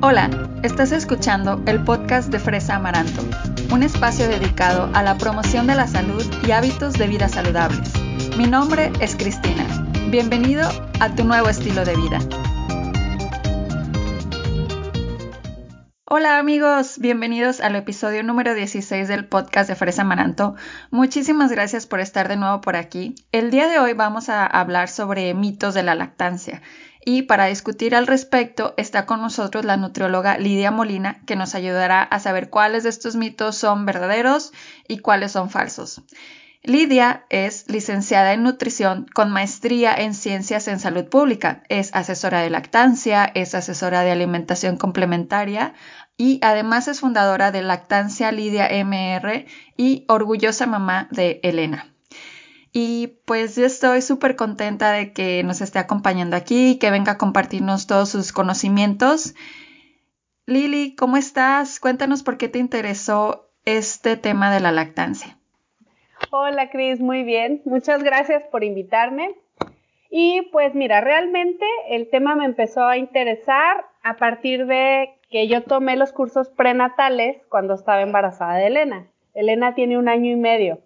Hola, estás escuchando el podcast de Fresa Amaranto, un espacio dedicado a la promoción de la salud y hábitos de vida saludables. Mi nombre es Cristina. Bienvenido a tu nuevo estilo de vida. Hola amigos, bienvenidos al episodio número 16 del podcast de Fresa Amaranto. Muchísimas gracias por estar de nuevo por aquí. El día de hoy vamos a hablar sobre mitos de la lactancia y para discutir al respecto está con nosotros la nutrióloga Lidia Molina que nos ayudará a saber cuáles de estos mitos son verdaderos y cuáles son falsos. Lidia es licenciada en nutrición con maestría en ciencias en salud pública. Es asesora de lactancia, es asesora de alimentación complementaria y además es fundadora de Lactancia Lidia MR y orgullosa mamá de Elena. Y pues yo estoy súper contenta de que nos esté acompañando aquí, que venga a compartirnos todos sus conocimientos. Lili, ¿cómo estás? Cuéntanos por qué te interesó este tema de la lactancia. Hola Cris, muy bien. Muchas gracias por invitarme. Y pues mira, realmente el tema me empezó a interesar a partir de que yo tomé los cursos prenatales cuando estaba embarazada de Elena. Elena tiene un año y medio.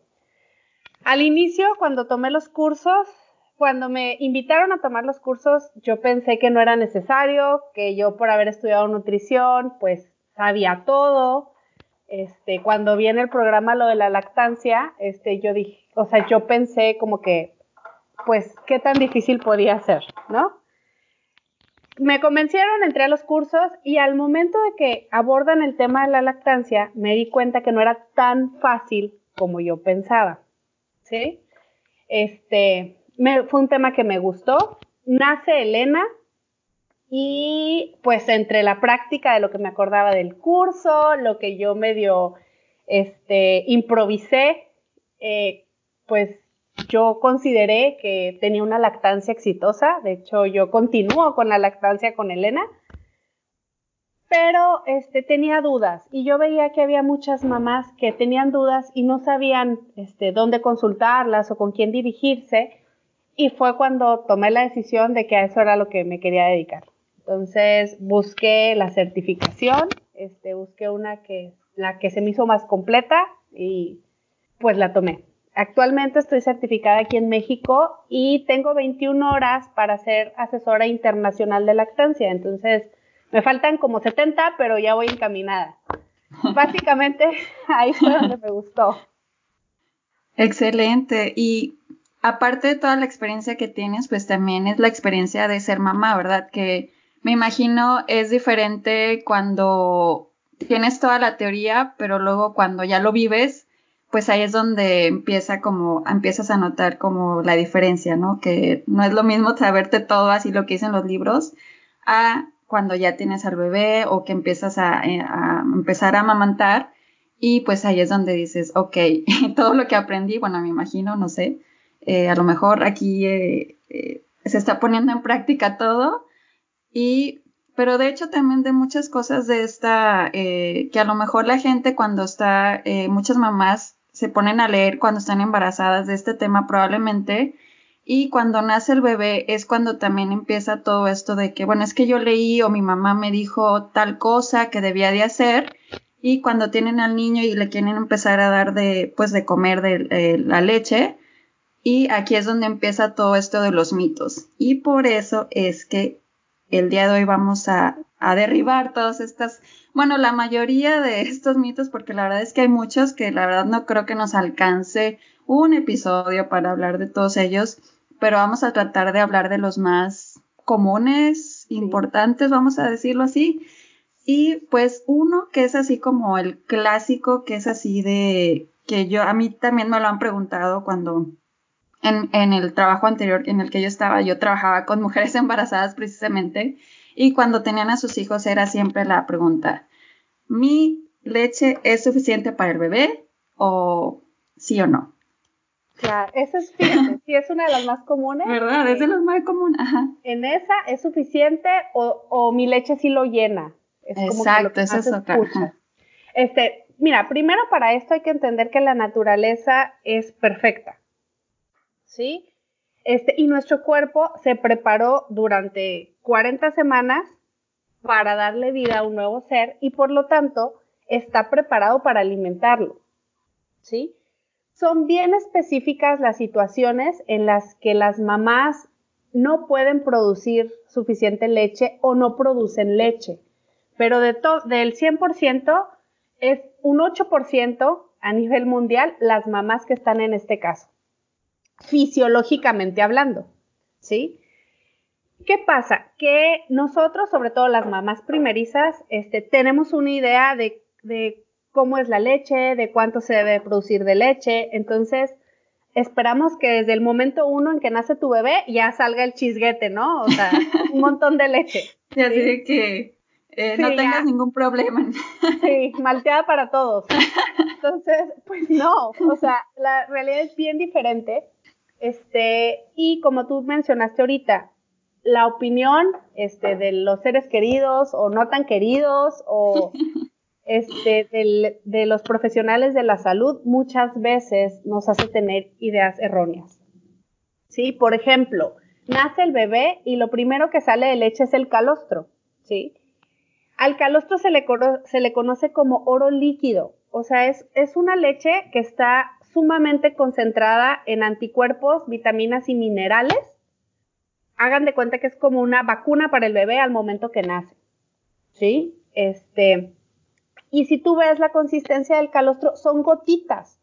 Al inicio, cuando tomé los cursos, cuando me invitaron a tomar los cursos, yo pensé que no era necesario, que yo por haber estudiado nutrición, pues sabía todo. Este, cuando viene el programa lo de la lactancia, este, yo dije, o sea, yo pensé como que, pues, qué tan difícil podía ser, ¿no? Me convencieron, entré a los cursos y al momento de que abordan el tema de la lactancia, me di cuenta que no era tan fácil como yo pensaba. Este, fue un tema que me gustó. Nace Elena y pues entre la práctica de lo que me acordaba del curso, lo que yo medio este, improvisé, eh, pues yo consideré que tenía una lactancia exitosa. De hecho, yo continúo con la lactancia con Elena pero este, tenía dudas y yo veía que había muchas mamás que tenían dudas y no sabían este, dónde consultarlas o con quién dirigirse y fue cuando tomé la decisión de que a eso era lo que me quería dedicar. Entonces busqué la certificación, este, busqué una que, la que se me hizo más completa y pues la tomé. Actualmente estoy certificada aquí en México y tengo 21 horas para ser asesora internacional de lactancia. Entonces, me faltan como 70, pero ya voy encaminada. Básicamente, ahí fue donde me gustó. Excelente. Y aparte de toda la experiencia que tienes, pues también es la experiencia de ser mamá, ¿verdad? Que me imagino es diferente cuando tienes toda la teoría, pero luego cuando ya lo vives, pues ahí es donde empieza como, empiezas a notar como la diferencia, ¿no? Que no es lo mismo saberte todo así lo que dicen los libros, a cuando ya tienes al bebé o que empiezas a, eh, empezar a amamantar y pues ahí es donde dices, ok, todo lo que aprendí, bueno, me imagino, no sé, eh, a lo mejor aquí eh, se está poniendo en práctica todo y, pero de hecho también de muchas cosas de esta, que a lo mejor la gente cuando está, muchas mamás se ponen a leer cuando están embarazadas de este tema probablemente y cuando nace el bebé es cuando también empieza todo esto de que, bueno, es que yo leí o mi mamá me dijo tal cosa que debía de hacer. Y cuando tienen al niño y le quieren empezar a dar de, pues, de comer de la leche. Y aquí es donde empieza todo esto de los mitos. Y por eso es que el día de hoy vamos a, a derribar todas estas, bueno, la mayoría de estos mitos, porque la verdad es que hay muchos que la verdad no creo que nos alcance un episodio para hablar de todos ellos pero vamos a tratar de hablar de los más comunes, importantes, vamos a decirlo así. Y pues uno que es así como el clásico, que es así de que yo, a mí también me lo han preguntado cuando en, en el trabajo anterior en el que yo estaba, yo trabajaba con mujeres embarazadas precisamente, y cuando tenían a sus hijos era siempre la pregunta, ¿mi leche es suficiente para el bebé o sí o no? Claro, eso es, fíjate, sí es una de las más comunes. ¿Verdad? Es de las más comunes, ajá. En esa es suficiente o, o mi leche sí lo llena. Es Exacto, eso es otra. Este, mira, primero para esto hay que entender que la naturaleza es perfecta. ¿Sí? Este, y nuestro cuerpo se preparó durante 40 semanas para darle vida a un nuevo ser y por lo tanto está preparado para alimentarlo. ¿Sí? Son bien específicas las situaciones en las que las mamás no pueden producir suficiente leche o no producen leche. Pero de del 100% es un 8% a nivel mundial las mamás que están en este caso, fisiológicamente hablando, ¿sí? ¿Qué pasa? Que nosotros, sobre todo las mamás primerizas, este, tenemos una idea de, de cómo es la leche, de cuánto se debe producir de leche, entonces esperamos que desde el momento uno en que nace tu bebé ya salga el chisguete, ¿no? O sea, un montón de leche. Ya ¿sí? que eh, no tengas ningún problema. Sí, malteada para todos. Entonces, pues no, o sea, la realidad es bien diferente. Este, y como tú mencionaste ahorita, la opinión este, de los seres queridos o no tan queridos o este, de los profesionales de la salud muchas veces nos hace tener ideas erróneas. ¿Sí? Por ejemplo, nace el bebé y lo primero que sale de leche es el calostro. ¿Sí? Al calostro se le, se le conoce como oro líquido, o sea, es, es una leche que está sumamente concentrada en anticuerpos, vitaminas y minerales. Hagan de cuenta que es como una vacuna para el bebé al momento que nace. ¿Sí? Este. Y si tú ves la consistencia del calostro, son gotitas.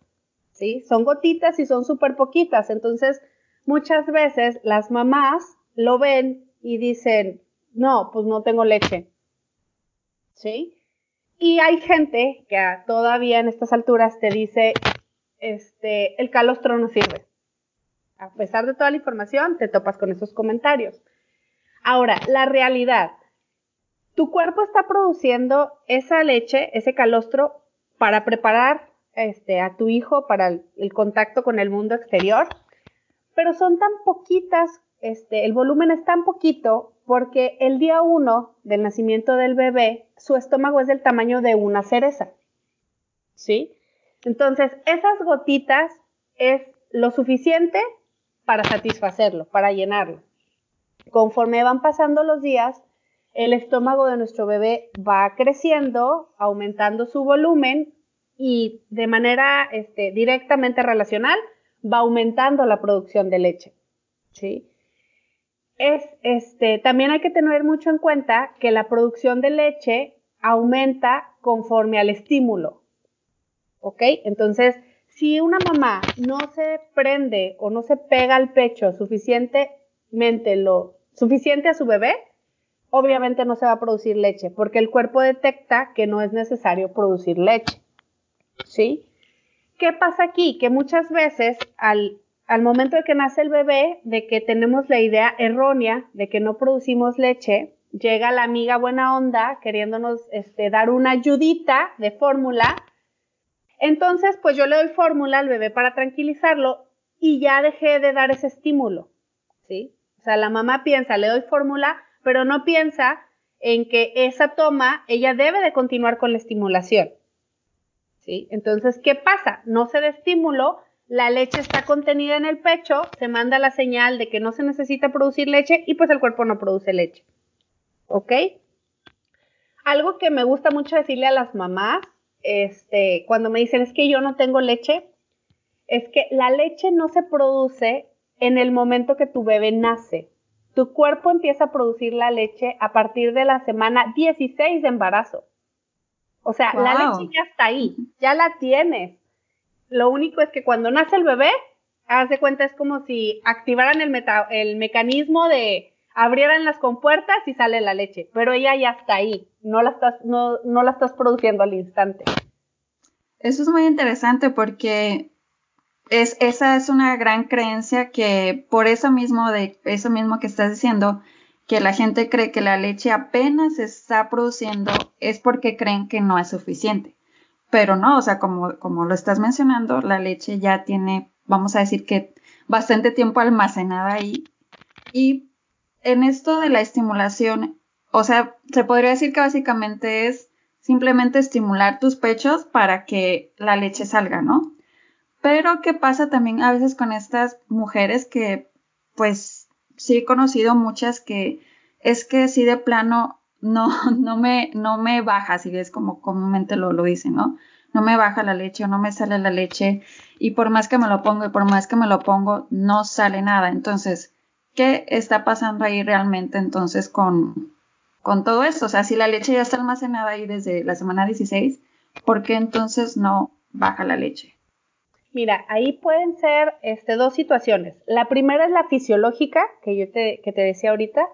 ¿Sí? Son gotitas y son súper poquitas. Entonces, muchas veces las mamás lo ven y dicen, no, pues no tengo leche. ¿sí? Y hay gente que todavía en estas alturas te dice, este, el calostro no sirve. A pesar de toda la información, te topas con esos comentarios. Ahora, la realidad. Tu cuerpo está produciendo esa leche, ese calostro, para preparar este, a tu hijo para el, el contacto con el mundo exterior, pero son tan poquitas, este, el volumen es tan poquito porque el día uno del nacimiento del bebé, su estómago es del tamaño de una cereza. ¿Sí? Entonces, esas gotitas es lo suficiente para satisfacerlo, para llenarlo. Conforme van pasando los días, el estómago de nuestro bebé va creciendo, aumentando su volumen y de manera este, directamente relacional va aumentando la producción de leche. ¿sí? es, este, también hay que tener mucho en cuenta que la producción de leche aumenta conforme al estímulo. ¿Ok? Entonces, si una mamá no se prende o no se pega al pecho suficientemente lo suficiente a su bebé, obviamente no se va a producir leche, porque el cuerpo detecta que no es necesario producir leche. ¿Sí? ¿Qué pasa aquí? Que muchas veces al al momento de que nace el bebé, de que tenemos la idea errónea de que no producimos leche, llega la amiga buena onda queriéndonos este, dar una ayudita de fórmula. Entonces, pues yo le doy fórmula al bebé para tranquilizarlo y ya dejé de dar ese estímulo, ¿sí? O sea, la mamá piensa, le doy fórmula, pero no piensa en que esa toma, ella debe de continuar con la estimulación, ¿sí? Entonces, ¿qué pasa? No se da estímulo, la leche está contenida en el pecho, se manda la señal de que no se necesita producir leche y pues el cuerpo no produce leche. ¿Ok? Algo que me gusta mucho decirle a las mamás, este, cuando me dicen es que yo no tengo leche, es que la leche no se produce en el momento que tu bebé nace. Tu cuerpo empieza a producir la leche a partir de la semana 16 de embarazo. O sea, la leche ya está ahí, ya la tienes. Lo único es que cuando nace el bebé, haz de cuenta, es como si activaran el, el mecanismo de abrieran las compuertas y sale la leche, pero ella ya está ahí, no la estás, no, no la estás produciendo al instante. Eso es muy interesante porque es, esa es una gran creencia que por eso mismo, de eso mismo que estás diciendo, que la gente cree que la leche apenas está produciendo, es porque creen que no es suficiente pero no, o sea, como, como lo estás mencionando, la leche ya tiene, vamos a decir que bastante tiempo almacenada ahí. Y en esto de la estimulación, o sea, se podría decir que básicamente es simplemente estimular tus pechos para que la leche salga, ¿no? Pero ¿qué pasa también a veces con estas mujeres que, pues, sí he conocido muchas que es que sí de plano no, no me, no me baja, si es como comúnmente lo, lo dicen, ¿no? No me baja la leche o no me sale la leche y por más que me lo pongo y por más que me lo pongo, no sale nada. Entonces, ¿qué está pasando ahí realmente entonces con, con todo esto? O sea, si la leche ya está almacenada ahí desde la semana 16, ¿por qué entonces no baja la leche? Mira, ahí pueden ser este, dos situaciones. La primera es la fisiológica, que yo te, que te decía ahorita.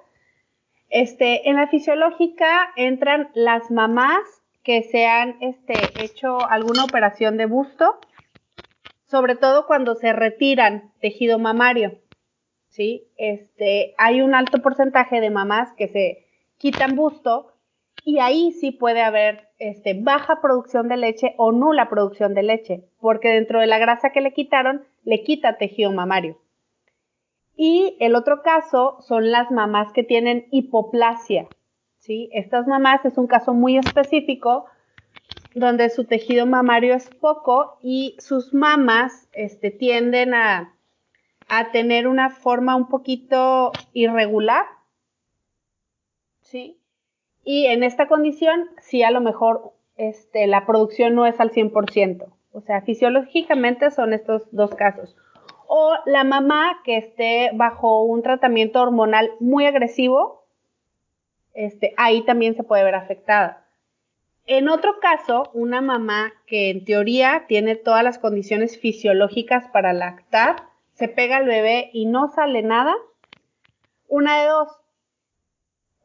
Este, en la fisiológica entran las mamás que se han este, hecho alguna operación de busto, sobre todo cuando se retiran tejido mamario. ¿sí? Este, hay un alto porcentaje de mamás que se quitan busto y ahí sí puede haber este, baja producción de leche o nula producción de leche, porque dentro de la grasa que le quitaron, le quita tejido mamario. Y el otro caso son las mamás que tienen hipoplasia. ¿sí? Estas mamás es un caso muy específico donde su tejido mamario es poco y sus mamas este, tienden a, a tener una forma un poquito irregular. ¿Sí? Y en esta condición, sí, a lo mejor este, la producción no es al 100%. O sea, fisiológicamente son estos dos casos. O la mamá que esté bajo un tratamiento hormonal muy agresivo, este, ahí también se puede ver afectada. En otro caso, una mamá que en teoría tiene todas las condiciones fisiológicas para lactar, se pega al bebé y no sale nada, una de dos,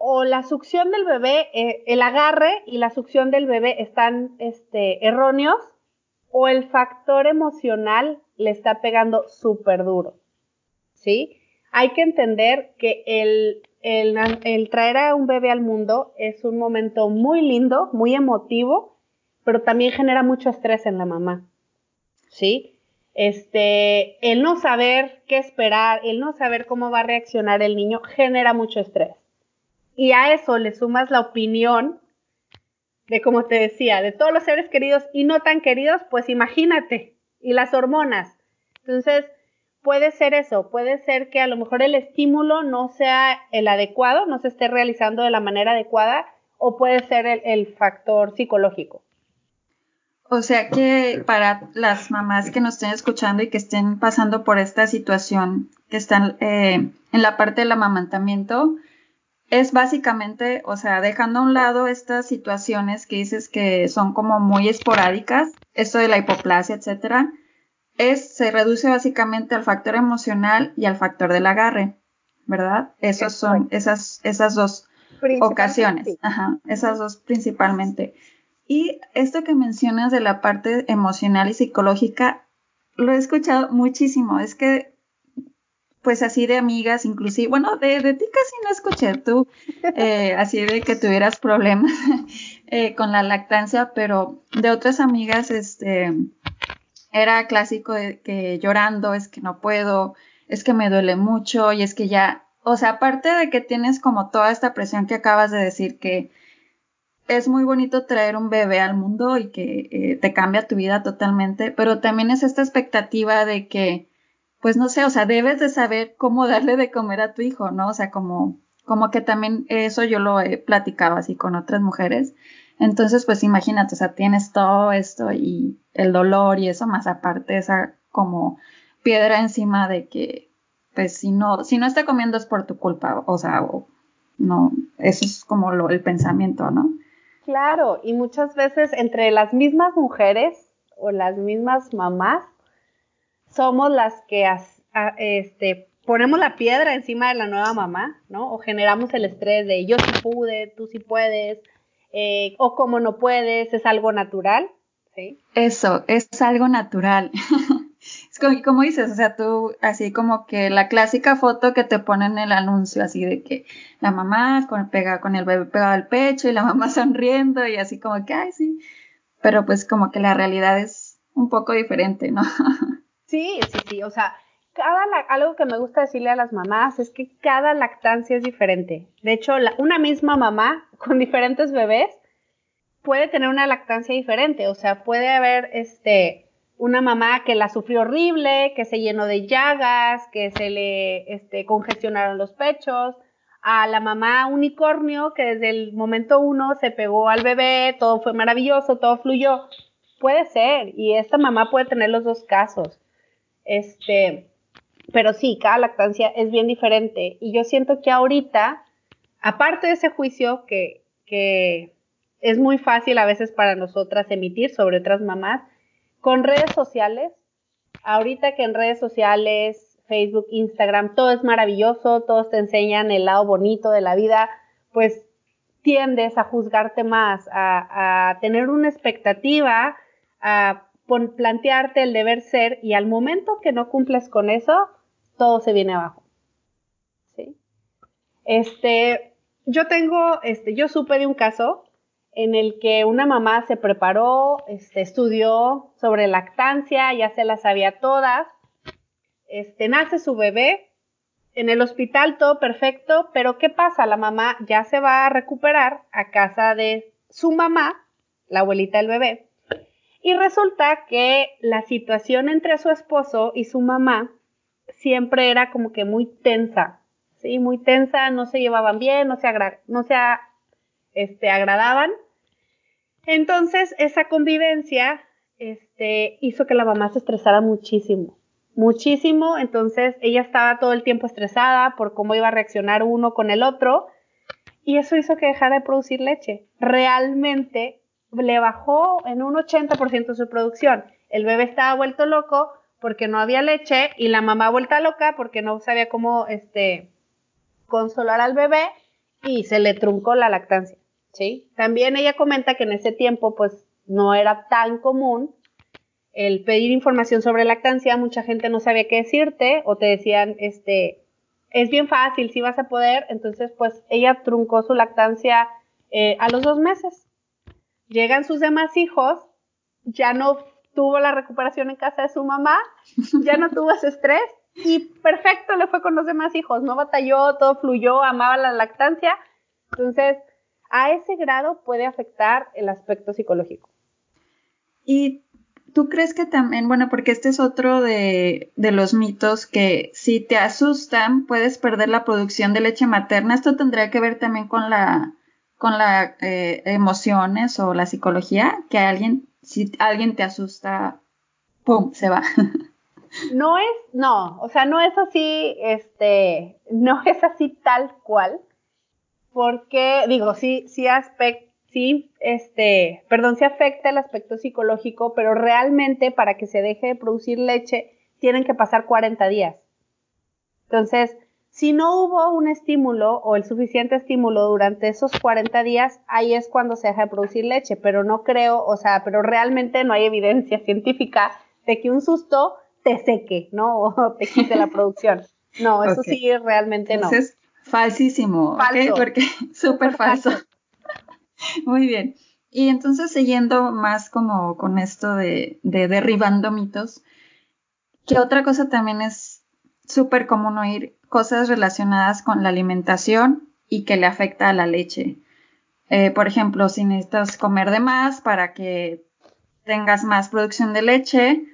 o la succión del bebé, eh, el agarre y la succión del bebé están este, erróneos, o el factor emocional le está pegando súper duro. ¿Sí? Hay que entender que el, el, traer a un bebé al mundo es un momento muy lindo, muy emotivo, pero también genera mucho estrés en la mamá. ¿Sí? Este, el no saber qué esperar, el no saber cómo va a reaccionar el niño, genera mucho estrés y a eso le sumas la opinión de, como te decía, de todos los seres queridos y no tan queridos, pues imagínate, y las hormonas. Entonces, puede ser eso, puede ser que a lo mejor el estímulo no sea el adecuado, no se esté realizando de la manera adecuada, o puede ser el, factor psicológico. O sea que para las mamás que nos estén escuchando y que estén pasando por esta situación, que están eh, en la parte del amamantamiento, es básicamente, o sea, dejando a un lado estas situaciones que dices que son como muy esporádicas, esto de la hipoplasia, etcétera, es, se reduce básicamente al factor emocional y al factor del agarre, ¿verdad? Esas son esas, esas dos ocasiones, ajá, esas dos principalmente. Y esto que mencionas de la parte emocional y psicológica, lo he escuchado muchísimo, es que pues así de amigas, inclusive, bueno, de, de ti casi no escuché tú, eh, así de que tuvieras problemas eh, con la lactancia, pero de otras amigas, este, era clásico de que llorando, es que no puedo, es que me duele mucho y es que ya, o sea, aparte de que tienes como toda esta presión que acabas de decir que es muy bonito traer un bebé al mundo y que eh, te cambia tu vida totalmente, pero también es esta expectativa de que pues no sé, o sea, debes de saber cómo darle de comer a tu hijo, ¿no? O sea, como, como que también eso yo lo he platicado así con otras mujeres. Entonces, pues imagínate, o sea, tienes todo esto y el dolor y eso, más aparte esa como piedra encima de que, pues si no, si no está comiendo es por tu culpa, o sea, no, eso es como lo, el pensamiento, ¿no? Claro, y muchas veces entre las mismas mujeres o las mismas mamás somos las que este, ponemos la piedra encima de la nueva mamá, ¿no? O generamos el estrés de yo sí pude, tú sí puedes, eh, o como no puedes, es algo natural, ¿sí? Eso, es algo natural. es como, como, dices, o sea, tú, así como que la clásica foto que te ponen en el anuncio, así de que la mamá con, pega, con el bebé pegado al pecho y la mamá sonriendo y así como que, ay, sí. Pero pues como que la realidad es un poco diferente, ¿no? Sí, sí, sí. O sea, cada algo que me gusta decirle a las mamás es que cada lactancia es diferente. De hecho, una misma mamá con diferentes bebés puede tener una lactancia diferente. O sea, puede haber este una mamá que la sufrió horrible, que se llenó de llagas, que se le este, congestionaron los pechos. a la mamá unicornio que desde el momento uno se pegó al bebé, todo fue maravilloso, todo fluyó. Puede ser, y esta mamá puede tener los dos casos. Este, pero sí, cada lactancia es bien diferente. Y yo siento que ahorita, aparte de ese juicio que, que es muy fácil a veces para nosotras emitir sobre otras mamás, con redes sociales, ahorita que en redes sociales Facebook, Instagram, todo es maravilloso, todos te enseñan el lado bonito de la vida, pues tiendes a juzgarte más, a, tener una expectativa, a plantearte el deber ser y al momento que no cumples con eso, todo se viene abajo. ¿Sí? Este, yo tengo, este, yo supe de un caso en el que una mamá se preparó, este, estudió sobre lactancia, ya se las sabía todas, este, nace su bebé, en el hospital todo perfecto, pero ¿qué pasa? La mamá ya se va a recuperar a casa de su mamá, la abuelita del bebé, y resulta que la situación entre su esposo y su mamá siempre era como que muy tensa, ¿sí? Muy tensa, no se llevaban bien, no se, este, agradaban. Entonces, esa convivencia este, hizo que la mamá se estresara muchísimo muchísimo, entonces ella estaba todo el tiempo estresada por cómo iba a reaccionar uno con el otro y eso hizo que dejara de producir leche. Realmente le bajó en un 80% su producción. El bebé estaba vuelto loco porque no había leche y la mamá vuelta loca porque no sabía cómo este consolar al bebé y se le truncó la lactancia, ¿sí? También ella comenta que en ese tiempo pues no era tan común el pedir información sobre lactancia, mucha gente no sabía qué decirte o te decían, este, es bien fácil, si vas a poder. Entonces, pues ella truncó su lactancia eh, a los dos meses. Llegan sus demás hijos, ya no tuvo la recuperación en casa de su mamá, ya no tuvo ese estrés y perfecto le fue con los demás hijos, no batalló, todo fluyó, amaba la lactancia. Entonces, a ese grado puede afectar el aspecto psicológico. Y ¿Tú crees que también, bueno, porque este es otro de, los mitos que si te asustan puedes perder la producción de leche materna? Esto tendría que ver también con la con las eh, emociones o la psicología, que alguien, si alguien te asusta, ¡pum! se va. No es, no, o sea, no es así, este, no es así tal cual, porque, digo, sí, sí aspecto sí, este, perdón, se afecta el aspecto psicológico, pero realmente para que se deje de producir leche tienen que pasar 40 días. Entonces, si no hubo un estímulo o el suficiente estímulo durante esos 40 días, ahí es cuando se deja de producir leche, pero no creo, o sea, pero realmente no hay evidencia científica de que un susto te seque, ¿no? O te quite la producción. No, eso sí, realmente no. Entonces, falsísimo, falso. Porque súper falso. Muy bien. Y entonces, siguiendo más como con esto de, derribando mitos, que otra cosa también es súper común oír cosas relacionadas con la alimentación y que le afecta a la leche. Eh, por ejemplo, si necesitas comer de más para que tengas más producción de leche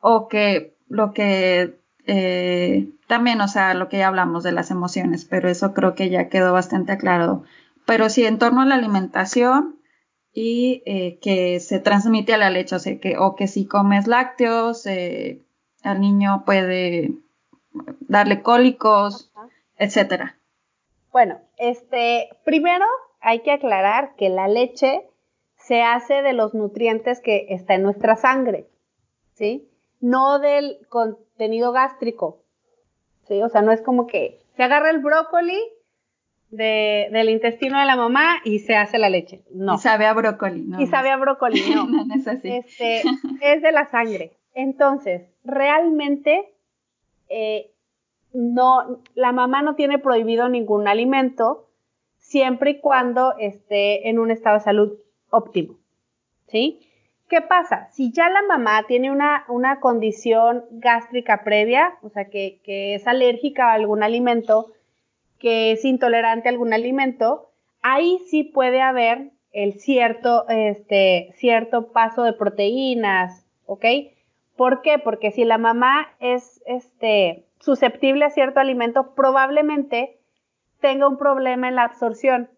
o que lo que eh, también, o sea, lo que ya hablamos de las emociones, pero eso creo que ya quedó bastante aclarado pero sí en torno a la alimentación y eh, que se transmite a la leche, o, sea, que, o que si comes lácteos, al niño puede darle cólicos, etcétera. Bueno, este, primero hay que aclarar que la leche se hace de los nutrientes que está en nuestra sangre, ¿sí? No del contenido gástrico, ¿sí? O sea, no es como que se agarra el brócoli del intestino de la mamá y se hace la leche. No. Y sabe a brócoli, ¿no? Y sabe a brócoli, no. no, es así. Este, es de la sangre. Entonces, realmente, eh, no, la mamá no tiene prohibido ningún alimento siempre y cuando esté en un estado de salud óptimo. ¿Sí? ¿Qué pasa? Si ya la mamá tiene una, una condición gástrica previa, o sea, que, que es alérgica a algún alimento, que es intolerante a algún alimento, ahí sí puede haber el cierto, este, cierto paso de proteínas, ¿ok? ¿Por qué? Porque si la mamá es este, susceptible a cierto alimento, probablemente tenga un problema en la absorción.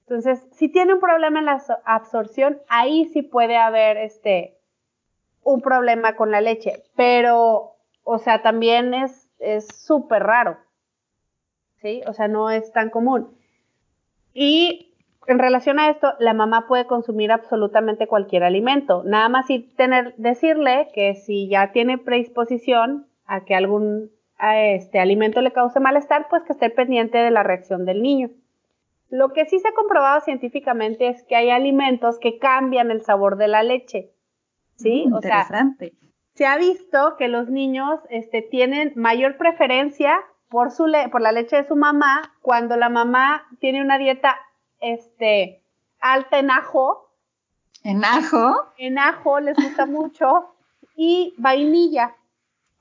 Entonces, si tiene un problema en la absorción, ahí sí puede haber este un problema con la leche, pero o sea, también es es súper raro. ¿Sí? O sea, no es tan común. Y en relación a esto, la mamá puede consumir absolutamente cualquier alimento. Nada más y tener, decirle que si ya tiene predisposición a que algún a este alimento le cause malestar, pues que esté pendiente de la reacción del niño. Lo que sí se ha comprobado científicamente es que hay alimentos que cambian el sabor de la leche. ¿Sí? Mm, interesante. se ha visto que los niños este, tienen mayor preferencia por, su por la leche de su mamá cuando la mamá tiene una dieta este, alta en ajo. ¿En ajo? En ajo les gusta mucho. Y vainilla.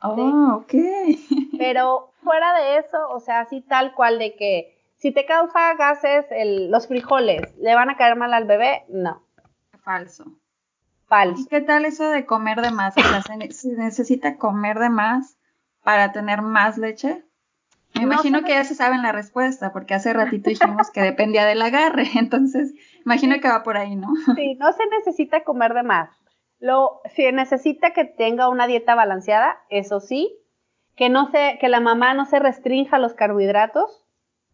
Oh, ok. Pero fuera de eso, o sea, así tal cual de que si te causa gases los frijoles, ¿le van a caer mal al bebé? No. Falso. Falso. ¿Y qué tal eso de comer de más? O sea, ¿se necesita comer de más para tener más leche? Me imagino que ya se saben la respuesta, porque hace ratito dijimos que dependía del agarre, entonces imagino que va por ahí, ¿no? Sí, no se necesita comer de más. Lo, se necesita que tenga una dieta balanceada, eso sí, que no se, que la mamá no se restrinja los carbohidratos,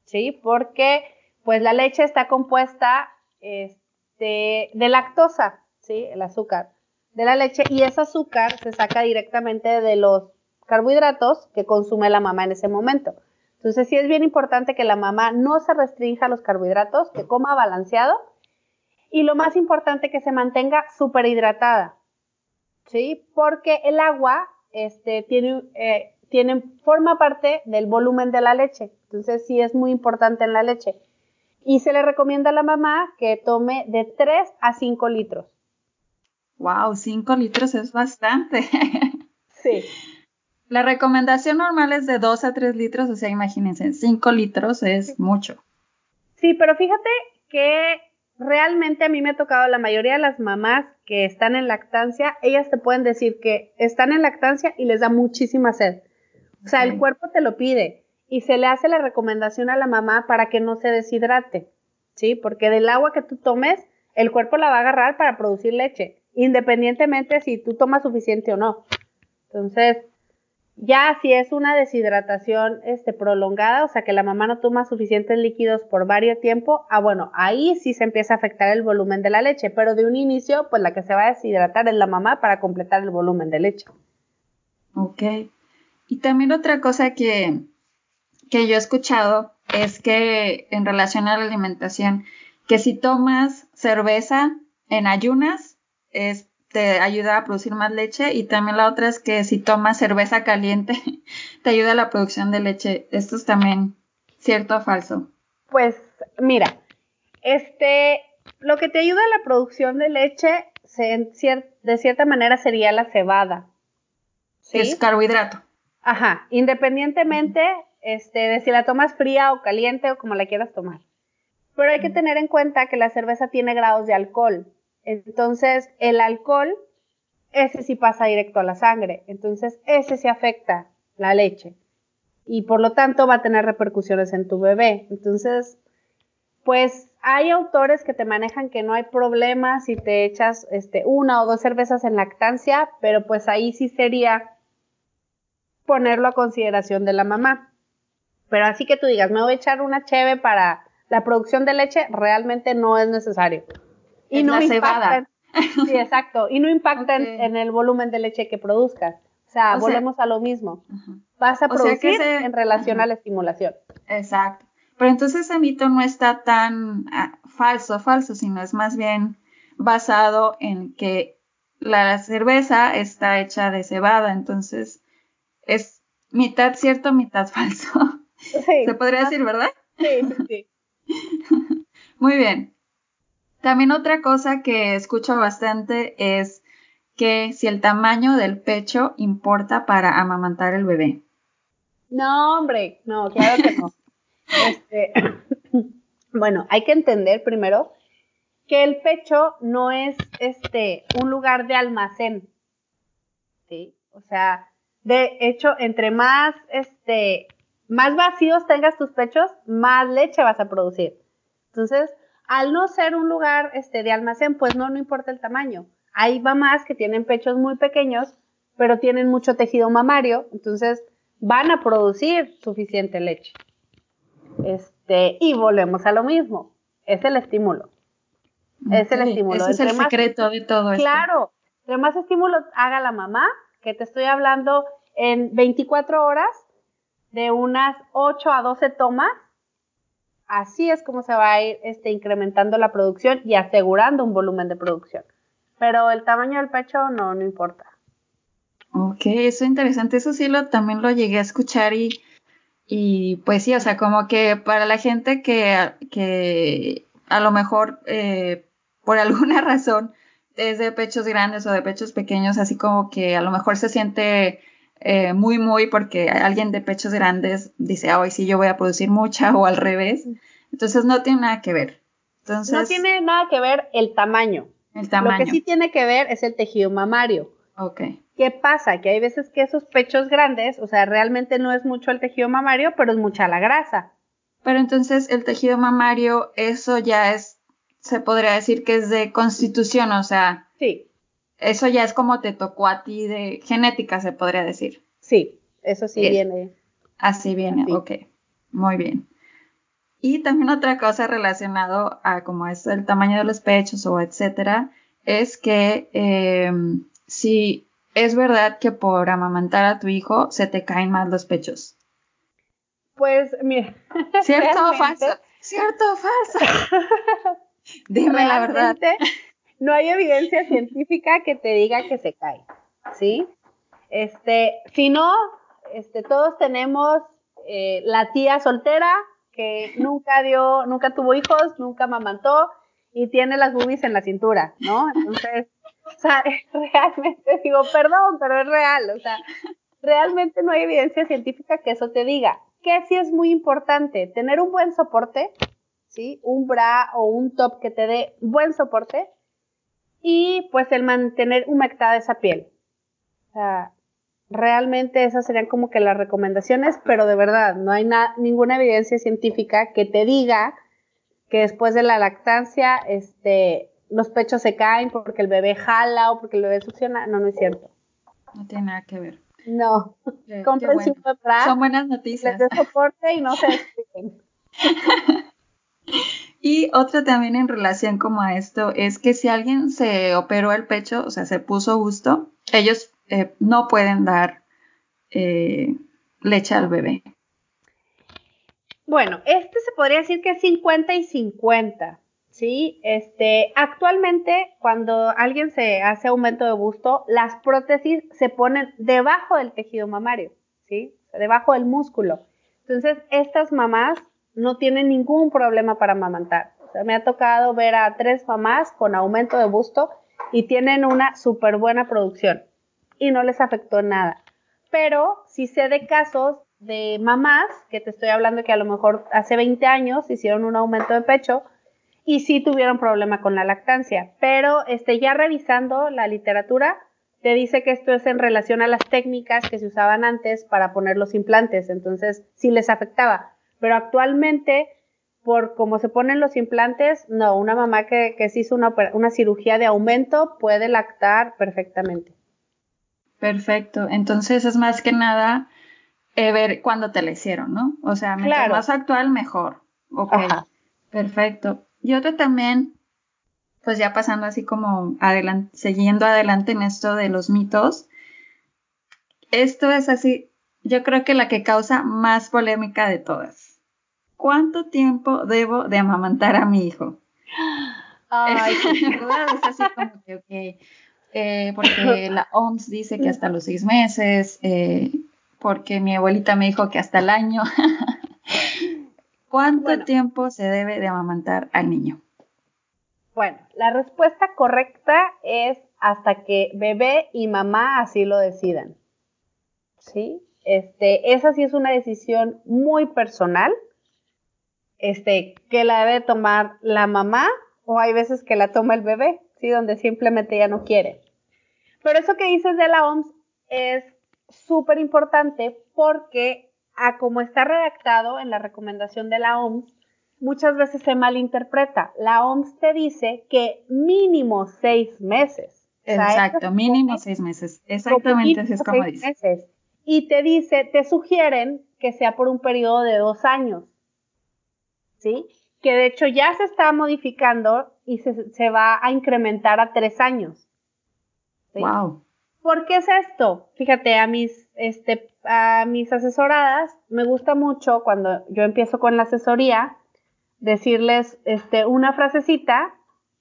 ¿sí? Porque pues la leche está compuesta este, de lactosa, ¿sí? El azúcar de la leche y ese azúcar se saca directamente de los carbohidratos que consume la mamá en ese momento. Entonces sí es bien importante que la mamá no se restrinja los carbohidratos, que coma balanceado y lo más importante que se mantenga súper hidratada, ¿sí? Porque el agua este, tiene, eh, tiene, forma parte del volumen de la leche, entonces sí es muy importante en la leche. Y se le recomienda a la mamá que tome de 3 a 5 litros. Wow, 5 litros es bastante. sí. La recomendación normal es de 2 a 3 litros, o sea, imagínense, 5 litros es mucho. Sí, pero fíjate que realmente a mí me ha tocado la mayoría de las mamás que están en lactancia, ellas te pueden decir que están en lactancia y les da muchísima sed. O sea, el cuerpo te lo pide y se le hace la recomendación a la mamá para que no se deshidrate, ¿sí? Porque del agua que tú tomes, el cuerpo la va a agarrar para producir leche, independientemente si tú tomas suficiente o no. Entonces, ya si es una deshidratación este, prolongada, o sea que la mamá no toma suficientes líquidos por varios tiempo, ah bueno, ahí sí se empieza a afectar el volumen de la leche, pero de un inicio, pues la que se va a deshidratar es la mamá para completar el volumen de leche. Ok. Y también otra cosa que, que yo he escuchado es que en relación a la alimentación, que si tomas cerveza en ayunas, es te ayuda a producir más leche y también la otra es que si tomas cerveza caliente te ayuda a la producción de leche. ¿Esto es también cierto o falso? Pues mira, este, lo que te ayuda a la producción de leche de cierta manera sería la cebada. ¿sí? Es carbohidrato. Ajá, independientemente este, de si la tomas fría o caliente o como la quieras tomar. Pero hay que tener en cuenta que la cerveza tiene grados de alcohol. Entonces, el alcohol, ese sí pasa directo a la sangre. Entonces, ese sí afecta la leche. Y por lo tanto va a tener repercusiones en tu bebé. Entonces, pues hay autores que te manejan que no hay problema si te echas este, una o dos cervezas en lactancia, pero pues ahí sí sería ponerlo a consideración de la mamá. Pero así que tú digas, me voy a echar una cheve para la producción de leche, realmente no es necesario y no impactan, sí, exacto, y no impactan en el volumen de leche que produzcas. O sea, volvemos a lo mismo. Vas a producir en relación a la estimulación. Exacto. Pero entonces ese mito no está tan ah, falso, falso, sino es más bien basado en que la cerveza está hecha de cebada, entonces es mitad cierto, mitad falso. Sí. Se podría decir, ¿verdad? Sí, sí. Muy bien. También otra cosa que escucho bastante es que si el tamaño del pecho importa para amamantar el bebé. No, hombre, no, claro que no. Este, bueno, hay que entender primero que el pecho no es este un lugar de almacén. ¿Sí? O sea, de hecho, entre más este más vacíos tengas tus pechos, más leche vas a producir. Entonces, al no ser un lugar este, de almacén, pues no, no importa el tamaño. Hay mamás que tienen pechos muy pequeños, pero tienen mucho tejido mamario, entonces van a producir suficiente leche. Este, y volvemos a lo mismo, es el estímulo. Es el estímulo. Ese es el secreto de todo esto. Claro, entre más estímulos haga la mamá, que te estoy hablando en 24 horas, de unas 8 a 12 tomas, así es como se va a ir este, incrementando la producción y asegurando un volumen de producción. Pero el tamaño del pecho no, no importa. Ok, eso es interesante. Eso sí lo, también lo llegué a escuchar y, y pues sí, o sea, como que para la gente que, que a lo mejor eh, por alguna razón es de pechos grandes o de pechos pequeños, así como que a lo mejor se siente eh, muy, muy porque alguien de pechos grandes dice, hoy sí yo voy a producir mucha o al revés. Entonces no tiene nada que ver. Entonces, no tiene nada que ver el tamaño. El tamaño. Lo que sí tiene que ver es el tejido mamario. Ok. ¿Qué pasa? Que hay veces que esos pechos grandes, o sea, realmente no es mucho el tejido mamario, pero es mucha la grasa. Pero entonces el tejido mamario, eso ya es, se podría decir que es de constitución, o sea. Sí. Eso ya es como te tocó a ti de genética, se podría decir. Sí, eso sí viene. Así viene, ok. Muy bien. Y también otra cosa relacionado a como es el tamaño de los pechos o etcétera, es que em, si es verdad que por amamantar a tu hijo se te caen más los pechos. Pues mira. ¿Cierto o falso? ¿Cierto o falso? Dime la verdad. No hay evidencia científica que te diga que se cae, ¿sí? Este, si no, este, todos tenemos eh, la tía soltera que nunca dio, nunca tuvo hijos, nunca mamantó y tiene las boobies en la cintura, ¿no? Entonces, o sea, realmente digo, perdón, pero es real, o sea, realmente no hay evidencia científica que eso te diga. Que sí es muy importante, tener un buen soporte, ¿sí? Un bra o un top que te dé buen soporte y pues el mantener humectada esa piel. O sea, realmente esas serían como que las recomendaciones, pero de verdad, no hay ninguna evidencia científica que te diga que después de la lactancia, este, los pechos se caen porque el bebé jala o porque el bebé succiona. No, no es cierto. No tiene nada que ver. No. Compren su Son buenas noticias. Les dé soporte y no se Y otra también en relación como a esto es que si alguien se operó el pecho, o sea, se puso gusto, ellos eh, no pueden dar eh, leche al bebé. Bueno, este se podría decir que es 50 y 50, ¿sí? Este, actualmente, cuando alguien se hace aumento de busto, las prótesis se ponen debajo del tejido mamario, ¿sí? Debajo del músculo. Entonces, estas mamás no tienen ningún problema para amamantar. O sea, me ha tocado ver a tres mamás con aumento de busto y tienen una súper buena producción y no les afectó nada. Pero si sé de casos de mamás, que te estoy hablando que a lo mejor hace 20 años hicieron un aumento de pecho y sí tuvieron problema con la lactancia, pero este, ya revisando la literatura, te dice que esto es en relación a las técnicas que se usaban antes para poner los implantes, entonces sí les afectaba. Pero actualmente, por cómo se ponen los implantes, no, una mamá que, que se hizo una, una cirugía de aumento puede lactar perfectamente. Perfecto. Entonces es más que nada eh, ver cuándo te la hicieron, ¿no? O sea, mientras más actual, mejor. Ok. Perfecto. Y otro también, pues ya pasando así como adelante, siguiendo adelante en esto de los mitos. Esto es así, yo creo que la que causa más polémica de todas. ¿Cuánto tiempo debo de amamantar a mi hijo? Ay, es así como que, ok, eh, porque la OMS dice que hasta los seis meses, eh, porque mi abuelita me dijo que hasta el año. ¿Cuánto tiempo se debe de amamantar al niño? Bueno, la respuesta correcta es hasta que bebé y mamá así lo decidan. ¿Sí? Este, esa sí es una decisión muy personal, este, que la debe tomar la mamá o hay veces que la toma el bebé, ¿sí? Donde simplemente ya no quiere. Pero eso que dices de la OMS es súper importante porque a como está redactado en la recomendación de la OMS, muchas veces se malinterpreta. La OMS te dice que mínimo seis meses. Exacto, mínimo seis meses. Exactamente así es como dice. Meses. Y te dice, te sugieren que sea por un periodo de dos años. ¿Sí? Que de hecho ya se está modificando y se, va a incrementar a tres años. Wow. ¿Por qué es esto? Fíjate, a mis, este, a mis asesoradas me gusta mucho cuando yo empiezo con la asesoría decirles este, una frasecita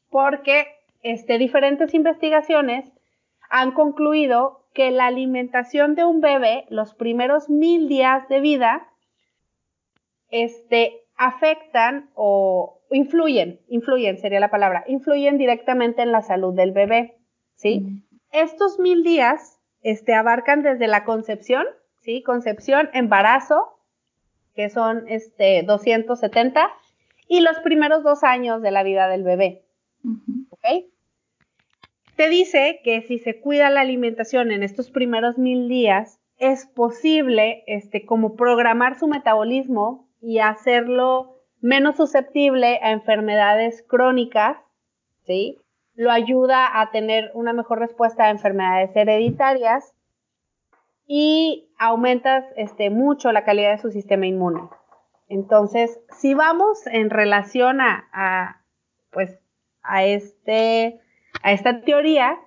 porque este, diferentes investigaciones han concluido que la alimentación de un bebé los primeros mil días de vida este, afectan o influyen, influyen sería la palabra, influyen directamente en la salud del bebé, ¿sí? Estos mil días este, abarcan desde la concepción, ¿sí? Concepción, embarazo, que son este, 270, y los primeros dos años de la vida del bebé. ¿Ok? Te dice que si se cuida la alimentación en estos primeros mil días, es posible, este, como programar su metabolismo y hacerlo menos susceptible a enfermedades crónicas, ¿sí? Lo ayuda a tener una mejor respuesta a enfermedades hereditarias y aumenta este, mucho la calidad de su sistema inmune. Entonces, si vamos en relación a, pues, a, este, a esta teoría,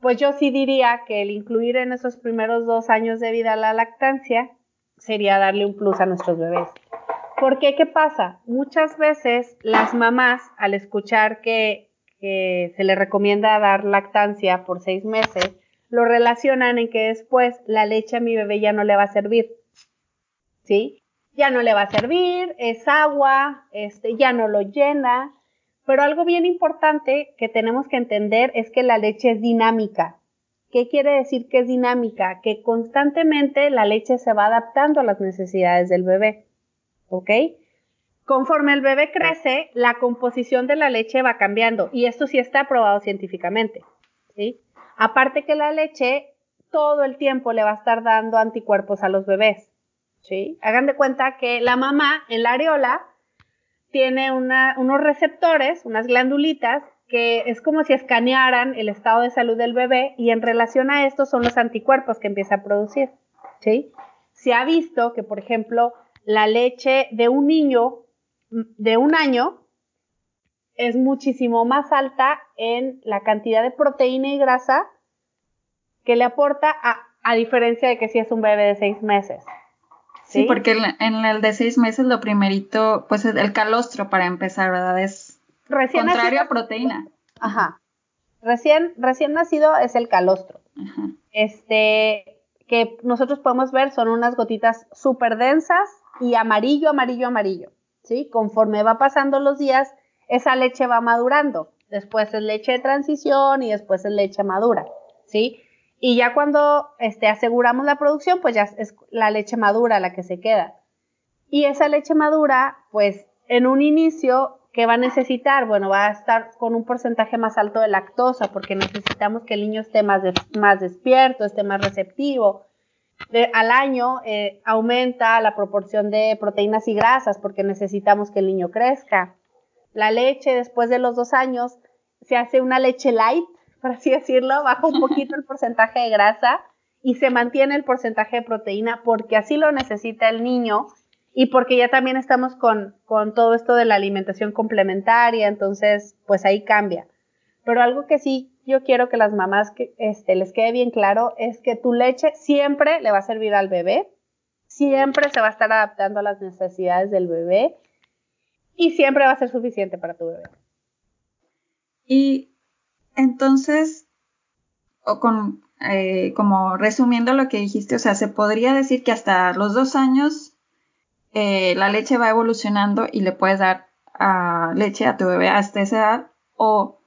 pues yo sí diría que el incluir en esos primeros dos años de vida la lactancia sería darle un plus a nuestros bebés. Porque, ¿qué pasa? Muchas veces las mamás, al escuchar que, se le recomienda dar lactancia por seis meses, lo relacionan en que después la leche a mi bebé ya no le va a servir. ¿Sí? ya no le va a servir, es agua, este, ya no lo llena. Pero algo bien importante que tenemos que entender es que la leche es dinámica. ¿Qué quiere decir que es dinámica? Que constantemente la leche se va adaptando a las necesidades del bebé. ¿Ok? Conforme el bebé crece, la composición de la leche va cambiando y esto sí está probado científicamente. ¿sí? Aparte que la leche todo el tiempo le va a estar dando anticuerpos a los bebés. ¿sí? Hagan de cuenta que la mamá en la areola tiene unos receptores, unas glandulitas, que es como si escanearan el estado de salud del bebé y en relación a esto son los anticuerpos que empieza a producir, ¿sí? Se ha visto que, por ejemplo, la leche de un niño de un año es muchísimo más alta en la cantidad de proteína y grasa que le aporta a, a diferencia de que si es un bebé de seis meses. Sí, porque en el de seis meses lo primerito, pues es el calostro para empezar, ¿verdad? Es recién contrario a proteína. Ajá. Recién, recién nacido es el calostro. Ajá. Este, que nosotros podemos ver son unas gotitas súper densas y amarillo, amarillo, amarillo. ¿Sí? Conforme va pasando los días, esa leche va madurando. Después es leche de transición y después es leche madura. ¿Sí? Y ya cuando este, aseguramos la producción, pues ya es la leche madura la que se queda. Y esa leche madura, pues en un inicio, ¿qué va a necesitar? Bueno, va a estar con un porcentaje más alto de lactosa, porque necesitamos que el niño esté más, más despierto, esté más receptivo. Al año eh, aumenta la proporción de proteínas y grasas, porque necesitamos que el niño crezca. La leche, después de los dos años, se hace una leche light, por así decirlo, baja un poquito el porcentaje de grasa y se mantiene el porcentaje de proteína porque así lo necesita el niño y porque ya también estamos con, con todo esto de la alimentación complementaria, entonces pues ahí cambia. Pero algo que sí yo quiero que las mamás que, este, les quede bien claro es que tu leche siempre le va a servir al bebé, siempre se va a estar adaptando a las necesidades del bebé y siempre va a ser suficiente para tu bebé. Y entonces, o con, eh, como resumiendo lo que dijiste, o sea, se podría decir que hasta los dos años eh, la leche va evolucionando y le puedes dar leche a tu bebé hasta esa edad, o